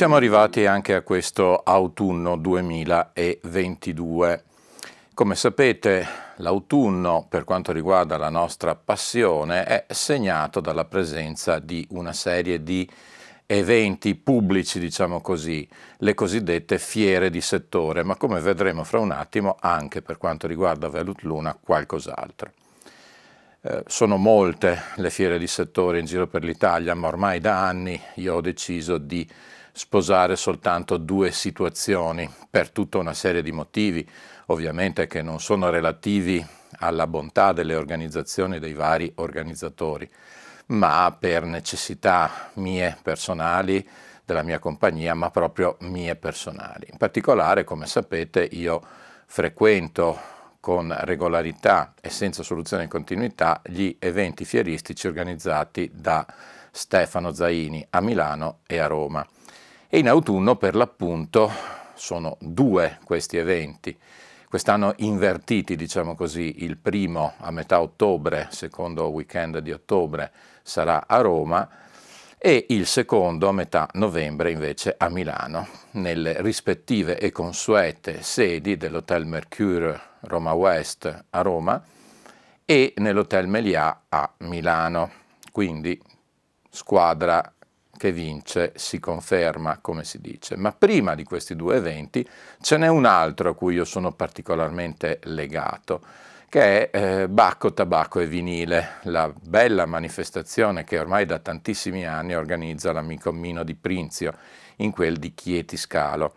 Siamo arrivati anche a questo autunno 2022. Come sapete, l'autunno, per quanto riguarda la nostra passione, è segnato dalla presenza di una serie di eventi pubblici, diciamo così, le cosiddette fiere di settore, ma come vedremo fra un attimo, anche per quanto riguarda Velut Luna, qualcos'altro. Eh, sono molte le fiere di settore in giro per l'Italia, ma ormai da anni io ho deciso di sposare soltanto due situazioni per tutta una serie di motivi, ovviamente che non sono relativi alla bontà delle organizzazioni dei vari organizzatori, ma per necessità mie personali, della mia compagnia, ma proprio mie personali. In particolare, come sapete, io frequento con regolarità e senza soluzione di continuità gli eventi fieristici organizzati da Stefano Zaini a Milano e a Roma e in autunno per l'appunto sono due questi eventi. Quest'anno invertiti, diciamo così, il primo a metà ottobre, secondo weekend di ottobre, sarà a Roma e il secondo a metà novembre invece a Milano, nelle rispettive e consuete sedi dell'Hotel Mercure Roma West a Roma e nell'Hotel Melià a Milano. Quindi squadra che vince si conferma, come si dice. Ma prima di questi due eventi ce n'è un altro a cui io sono particolarmente legato, che è eh, Bacco, Tabacco e Vinile, la bella manifestazione che ormai da tantissimi anni organizza l'amico Mino di Prinzio in quel di Chieti Scalo.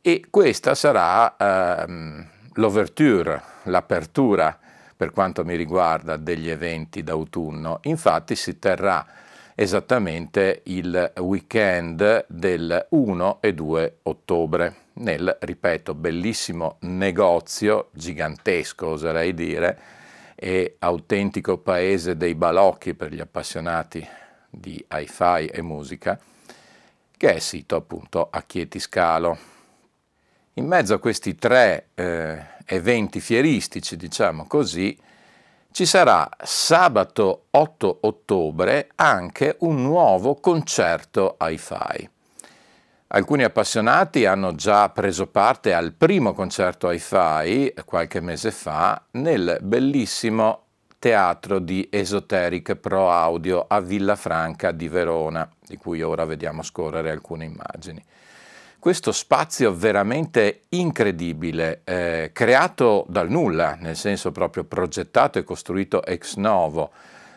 E questa sarà ehm, l'ouverture, l'apertura per quanto mi riguarda degli eventi d'autunno. Infatti si terrà esattamente il weekend del 1 e 2 ottobre nel, ripeto, bellissimo negozio, gigantesco oserei dire, e autentico paese dei balocchi per gli appassionati di hi-fi e musica, che è sito appunto a Chieti Scalo. In mezzo a questi tre eh, eventi fieristici, diciamo così, ci sarà sabato 8 ottobre anche un nuovo concerto hi-fi. Alcuni appassionati hanno già preso parte al primo concerto hi-fi qualche mese fa nel bellissimo teatro di Esoteric Pro Audio a Villafranca di Verona, di cui ora vediamo scorrere alcune immagini questo spazio veramente incredibile, eh, creato dal nulla, nel senso proprio progettato e costruito ex novo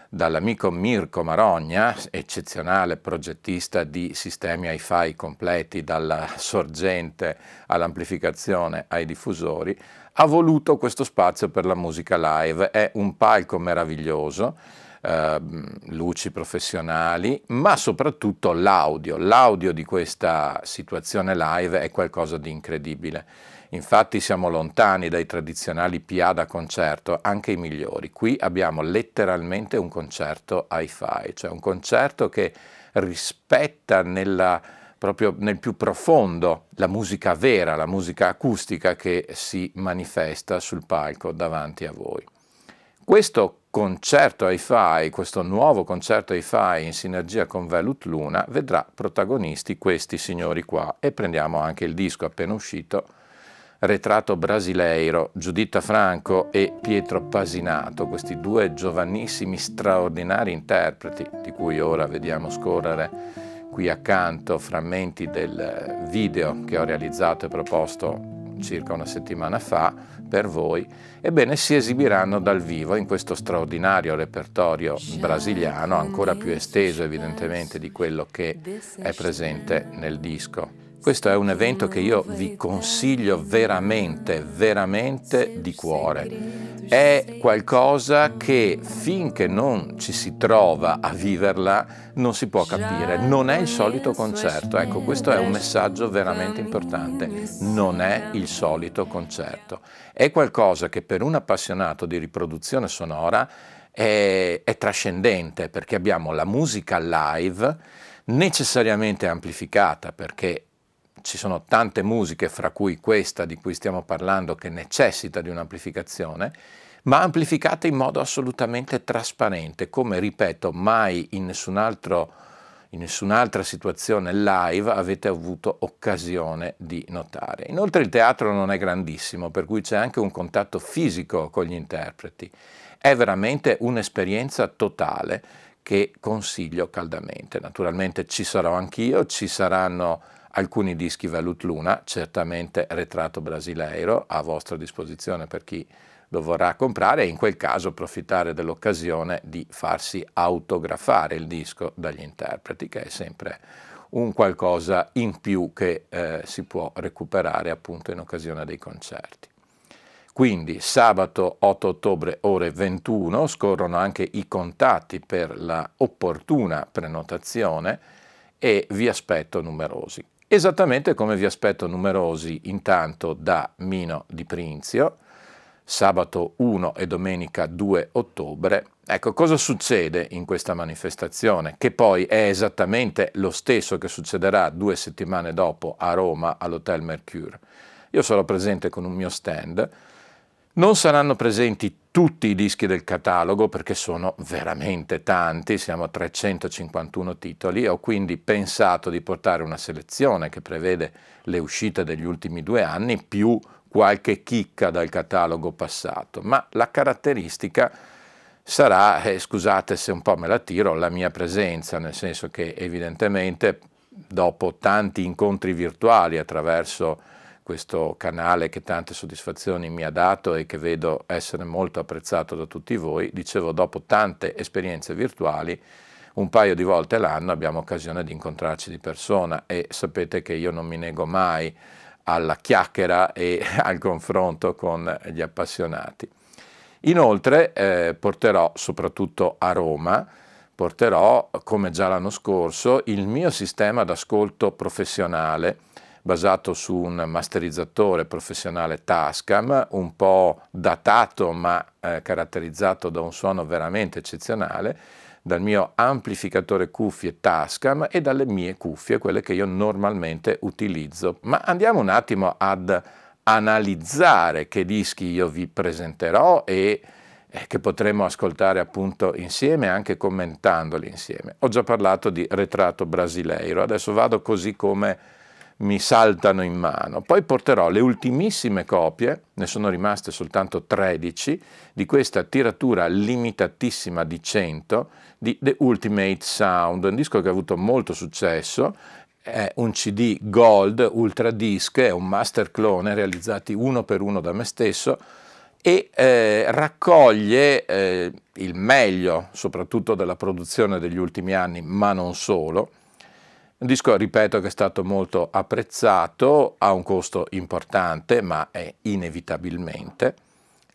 dall'amico Mirko Marogna, eccezionale progettista di sistemi hi-fi completi dalla sorgente all'amplificazione ai diffusori, ha voluto questo spazio per la musica live. È un palco meraviglioso eh, luci professionali, ma soprattutto l'audio. L'audio di questa situazione live è qualcosa di incredibile. Infatti siamo lontani dai tradizionali PA da concerto, anche i migliori. Qui abbiamo letteralmente un concerto hi-fi, cioè un concerto che rispetta nella, proprio nel più profondo la musica vera, la musica acustica che si manifesta sul palco davanti a voi. Questo concerto hi-fi, questo nuovo concerto hi-fi in sinergia con Velut Luna, vedrà protagonisti questi signori qua. E prendiamo anche il disco appena uscito, Retrato Brasileiro, Giuditta Franco e Pietro Pasinato, questi due giovanissimi straordinari interpreti, di cui ora vediamo scorrere qui accanto frammenti del video che ho realizzato e proposto circa una settimana fa per voi, ebbene si esibiranno dal vivo in questo straordinario repertorio brasiliano, ancora più esteso evidentemente di quello che è presente nel disco. Questo è un evento che io vi consiglio veramente, veramente di cuore. È qualcosa che finché non ci si trova a viverla non si può capire. Non è il solito concerto. Ecco, questo è un messaggio veramente importante. Non è il solito concerto. È qualcosa che per un appassionato di riproduzione sonora è, è trascendente perché abbiamo la musica live necessariamente amplificata perché ci sono tante musiche, fra cui questa di cui stiamo parlando, che necessita di un'amplificazione, ma amplificata in modo assolutamente trasparente, come ripeto, mai in, nessun altro, in nessun'altra situazione live avete avuto occasione di notare. Inoltre il teatro non è grandissimo, per cui c'è anche un contatto fisico con gli interpreti. È veramente un'esperienza totale che consiglio caldamente. Naturalmente ci sarò anch'io, ci saranno alcuni dischi Velut Luna, certamente retrato brasileiro, a vostra disposizione per chi lo vorrà comprare e in quel caso approfittare dell'occasione di farsi autografare il disco dagli interpreti, che è sempre un qualcosa in più che eh, si può recuperare appunto in occasione dei concerti. Quindi sabato 8 ottobre ore 21 scorrono anche i contatti per la opportuna prenotazione e vi aspetto numerosi esattamente come vi aspetto numerosi intanto da Mino di Prinzio, sabato 1 e domenica 2 ottobre. Ecco, cosa succede in questa manifestazione? Che poi è esattamente lo stesso che succederà due settimane dopo a Roma all'Hotel Mercure. Io sarò presente con un mio stand, non saranno presenti tutti i dischi del catalogo perché sono veramente tanti, siamo a 351 titoli, ho quindi pensato di portare una selezione che prevede le uscite degli ultimi due anni più qualche chicca dal catalogo passato, ma la caratteristica sarà, eh, scusate se un po' me la tiro, la mia presenza, nel senso che evidentemente dopo tanti incontri virtuali attraverso questo canale che tante soddisfazioni mi ha dato e che vedo essere molto apprezzato da tutti voi, dicevo dopo tante esperienze virtuali, un paio di volte l'anno abbiamo occasione di incontrarci di persona e sapete che io non mi nego mai alla chiacchiera e al confronto con gli appassionati. Inoltre eh, porterò soprattutto a Roma, porterò come già l'anno scorso il mio sistema d'ascolto professionale basato su un masterizzatore professionale Tascam, un po' datato ma eh, caratterizzato da un suono veramente eccezionale, dal mio amplificatore cuffie Tascam e dalle mie cuffie, quelle che io normalmente utilizzo. Ma andiamo un attimo ad analizzare che dischi io vi presenterò e eh, che potremo ascoltare appunto insieme, anche commentandoli insieme. Ho già parlato di Retrato Brasileiro, adesso vado così come mi saltano in mano. Poi porterò le ultimissime copie, ne sono rimaste soltanto 13, di questa tiratura limitatissima di 100 di The Ultimate Sound, un disco che ha avuto molto successo, è un CD Gold Ultra Disc, è un master clone realizzati uno per uno da me stesso e eh, raccoglie eh, il meglio soprattutto della produzione degli ultimi anni, ma non solo, un disco, ripeto, che è stato molto apprezzato, ha un costo importante, ma è inevitabilmente.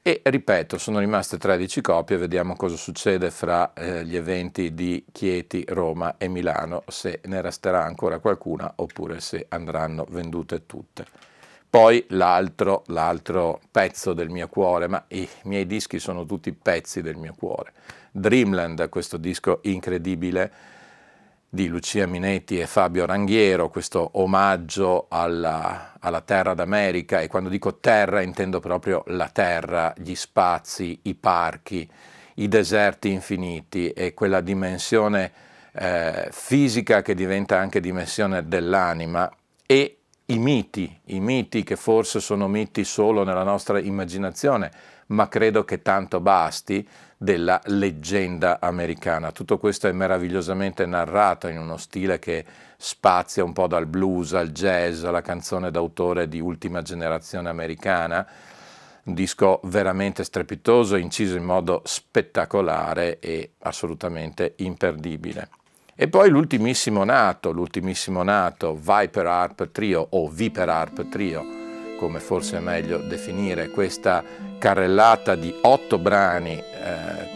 E ripeto, sono rimaste 13 copie, vediamo cosa succede fra eh, gli eventi di Chieti, Roma e Milano, se ne resterà ancora qualcuna oppure se andranno vendute tutte. Poi l'altro, l'altro pezzo del mio cuore, ma i miei dischi sono tutti pezzi del mio cuore. Dreamland, questo disco incredibile di Lucia Minetti e Fabio Ranghiero, questo omaggio alla, alla, terra d'America. E quando dico terra intendo proprio la terra, gli spazi, i parchi, i deserti infiniti e quella dimensione eh, fisica che diventa anche dimensione dell'anima e i miti, i miti che forse sono miti solo nella nostra immaginazione, ma credo che tanto basti della leggenda americana. Tutto questo è meravigliosamente narrato in uno stile che spazia un po' dal blues al jazz, alla canzone d'autore di ultima generazione americana, un disco veramente strepitoso, inciso in modo spettacolare e assolutamente imperdibile. E poi l'ultimissimo nato, l'ultimissimo nato, Viper Harp Trio o Viper Harp Trio, come forse è meglio definire questa carrellata di otto brani eh,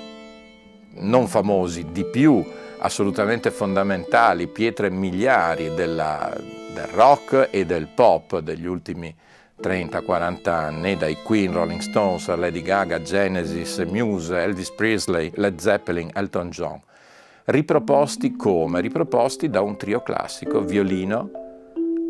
non famosi, di più assolutamente fondamentali, pietre miliari della, del rock e del pop degli ultimi 30-40 anni, dai Queen, Rolling Stones, Lady Gaga, Genesis, Muse, Elvis Presley, Led Zeppelin, Elton John riproposti come? Riproposti da un trio classico, violino,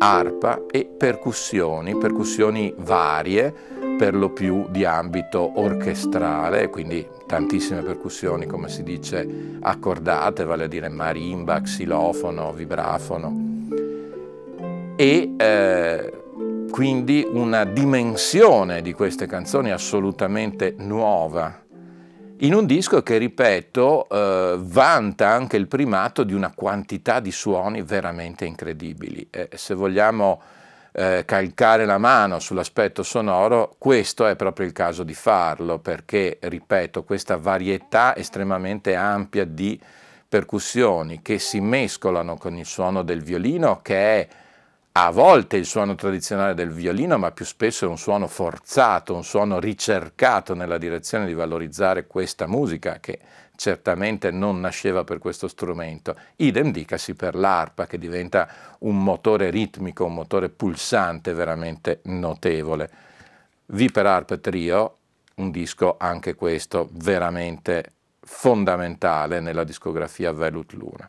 arpa e percussioni, percussioni varie, per lo più di ambito orchestrale, quindi tantissime percussioni, come si dice, accordate, vale a dire marimba, xilofono, vibrafono, e eh, quindi una dimensione di queste canzoni assolutamente nuova, in un disco che, ripeto, eh, vanta anche il primato di una quantità di suoni veramente incredibili. Eh, se vogliamo eh, calcare la mano sull'aspetto sonoro, questo è proprio il caso di farlo, perché, ripeto, questa varietà estremamente ampia di percussioni che si mescolano con il suono del violino, che è a volte il suono tradizionale del violino, ma più spesso è un suono forzato, un suono ricercato nella direzione di valorizzare questa musica che certamente non nasceva per questo strumento. Idem dicasi per l'arpa che diventa un motore ritmico, un motore pulsante veramente notevole. Viper Harp Trio, un disco anche questo veramente fondamentale nella discografia Velut Luna.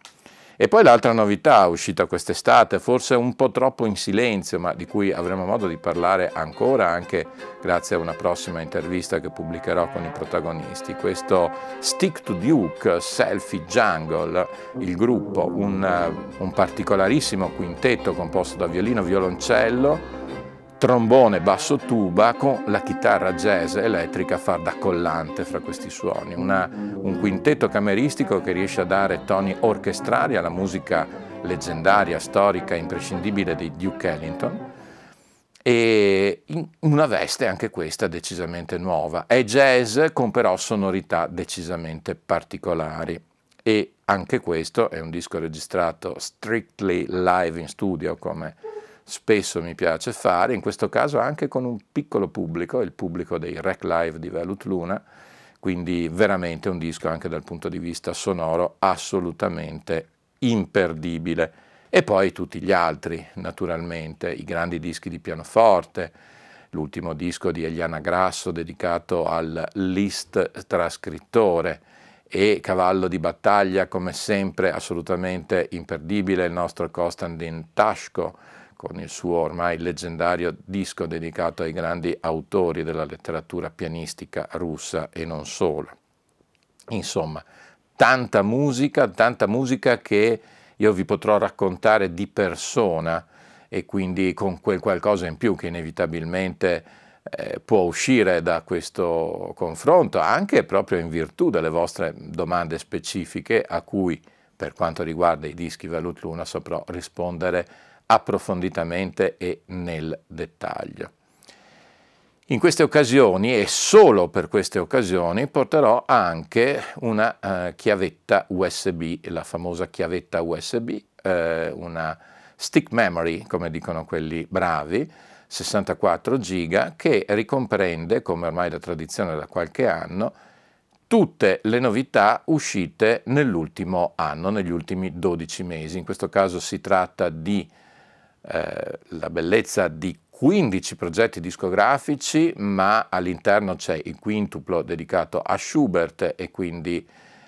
E poi l'altra novità uscita quest'estate, forse un po' troppo in silenzio, ma di cui avremo modo di parlare ancora anche grazie a una prossima intervista che pubblicherò con i protagonisti, questo Stick to Duke Selfie Jungle, il gruppo, un, un particolarissimo quintetto composto da violino, violoncello, trombone, basso, tuba con la chitarra jazz elettrica a far da collante fra questi suoni. Una, un quintetto cameristico che riesce a dare toni orchestrali alla musica leggendaria, storica, imprescindibile di Duke Ellington e in una veste anche questa decisamente nuova. È jazz con però sonorità decisamente particolari e anche questo è un disco registrato strictly live in studio come spesso mi piace fare, in questo caso anche con un piccolo pubblico, il pubblico dei Rec Live di Velut Luna, quindi veramente un disco anche dal punto di vista sonoro assolutamente imperdibile. E poi tutti gli altri, naturalmente, i grandi dischi di pianoforte, l'ultimo disco di Eliana Grasso dedicato al list trascrittore e cavallo di battaglia, come sempre, assolutamente imperdibile, il nostro Konstantin Tashko, con il suo ormai leggendario disco dedicato ai grandi autori della letteratura pianistica russa e non solo. Insomma, tanta musica, tanta musica che io vi potrò raccontare di persona e quindi con quel qualcosa in più che inevitabilmente eh, può uscire da questo confronto, anche proprio in virtù delle vostre domande specifiche a cui, per quanto riguarda i dischi Valut Luna, saprò rispondere approfonditamente e nel dettaglio. In queste occasioni e solo per queste occasioni porterò anche una uh, chiavetta USB, la famosa chiavetta USB, uh, una stick memory, come dicono quelli bravi, 64 giga, che ricomprende, come ormai da tradizione da qualche anno, tutte le novità uscite nell'ultimo anno, negli ultimi 12 mesi. In questo caso si tratta di eh, la bellezza di 15 progetti discografici, ma all'interno c'è il quintuplo dedicato a Schubert e quindi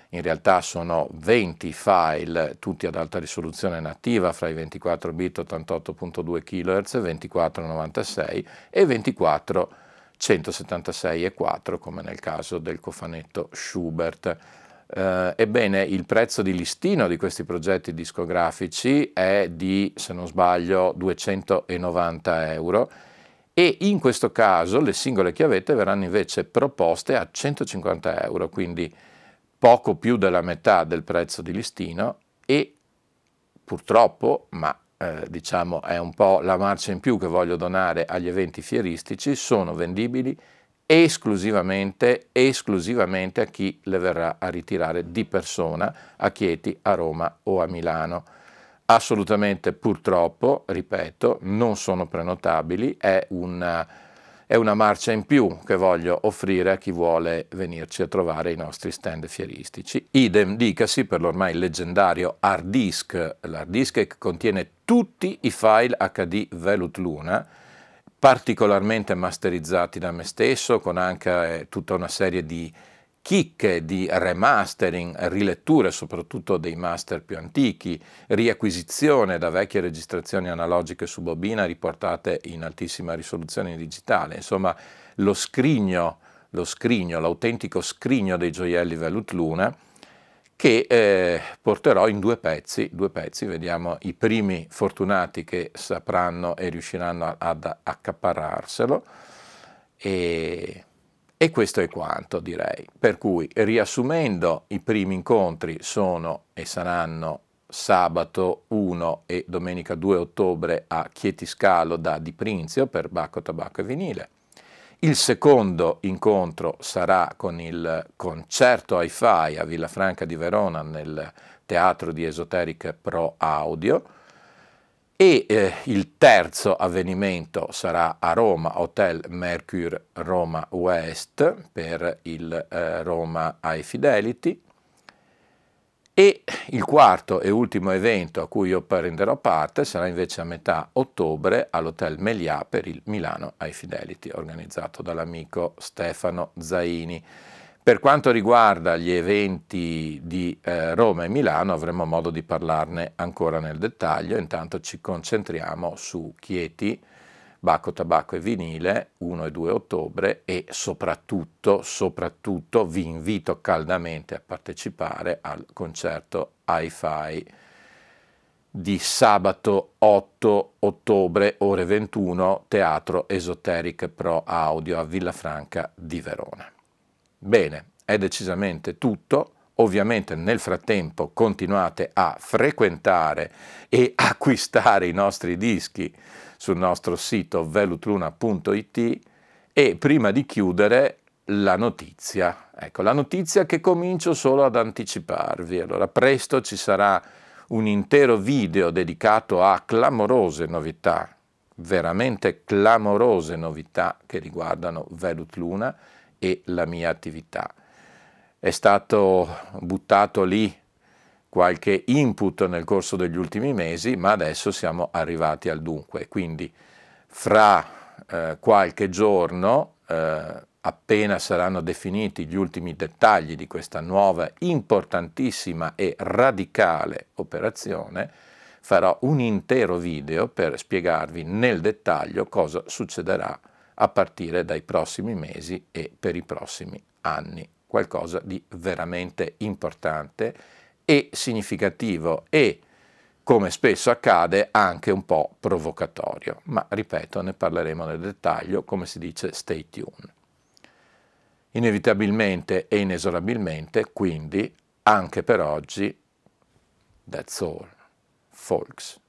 in realtà sono 20 file, tutti ad alta risoluzione nativa, fra i 24 bit 88.2 kHz, 2496 e 24 176 e 4, come nel caso del cofanetto Schubert. Eh, ebbene, il prezzo di listino di questi progetti discografici è di, se non sbaglio, 290 euro e in questo caso le singole chiavette verranno invece proposte a 150 euro, quindi poco più della metà del prezzo di listino e purtroppo, ma eh, diciamo è un po' la marcia in più che voglio donare agli eventi fieristici, sono vendibili esclusivamente, esclusivamente a chi le verrà a ritirare di persona a Chieti, a Roma o a Milano. Assolutamente purtroppo, ripeto, non sono prenotabili, è una, è una marcia in più che voglio offrire a chi vuole venirci a trovare i nostri stand fieristici. Idem dicasi per l'ormai leggendario hard disk, l'hard disk che contiene tutti i file HD Velut Luna, particolarmente masterizzati da me stesso, con anche eh, tutta una serie di chicche di remastering, riletture soprattutto dei master più antichi, riacquisizione da vecchie registrazioni analogiche su bobina riportate in altissima risoluzione digitale, insomma lo scrigno, lo scrigno, l'autentico scrigno dei gioielli Velut Luna, che eh, porterò in due pezzi, due pezzi, vediamo i primi fortunati che sapranno e riusciranno ad accaparrarselo e, e questo è quanto direi. Per cui riassumendo i primi incontri sono e saranno sabato 1 e domenica 2 ottobre a Chietiscalo da Di Prinzio per Bacco, Tabacco e Vinile. Il secondo incontro sarà con il concerto hi-fi a Villafranca di Verona nel Teatro di Esoteric Pro Audio. E eh, il terzo avvenimento sarà a Roma, Hotel Mercure Roma West per il eh, Roma High Fidelity e il quarto e ultimo evento a cui io prenderò parte sarà invece a metà ottobre all'Hotel Melià per il Milano High Fidelity, organizzato dall'amico Stefano Zaini. Per quanto riguarda gli eventi di eh, Roma e Milano avremo modo di parlarne ancora nel dettaglio, intanto ci concentriamo su Chieti, Bacco, Tabacco e Vinile 1 e 2 ottobre e soprattutto, soprattutto vi invito caldamente a partecipare al concerto Hi-Fi di sabato 8 ottobre ore 21 Teatro Esoteric Pro Audio a Villafranca di Verona. Bene, è decisamente tutto. Ovviamente nel frattempo continuate a frequentare e acquistare i nostri dischi sul nostro sito velutluna.it e prima di chiudere la notizia. Ecco, la notizia che comincio solo ad anticiparvi. Allora, presto ci sarà un intero video dedicato a clamorose novità, veramente clamorose novità che riguardano Velut Luna e la mia attività. È stato buttato lì qualche input nel corso degli ultimi mesi, ma adesso siamo arrivati al dunque. Quindi fra eh, qualche giorno, eh, appena saranno definiti gli ultimi dettagli di questa nuova, importantissima e radicale operazione, farò un intero video per spiegarvi nel dettaglio cosa succederà a partire dai prossimi mesi e per i prossimi anni. Qualcosa di veramente importante e significativo e, come spesso accade, anche un po' provocatorio. Ma ripeto, ne parleremo nel dettaglio, come si dice, stay tuned. Inevitabilmente e inesorabilmente, quindi, anche per oggi, that's all, folks.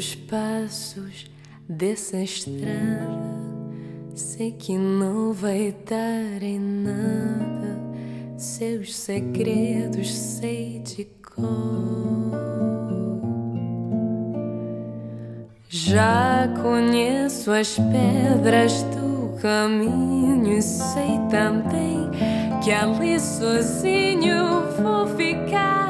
Os passos dessa estrada. Sei que não vai dar em nada. Seus segredos sei de cor. Já conheço as pedras do caminho e sei também que ali sozinho vou ficar.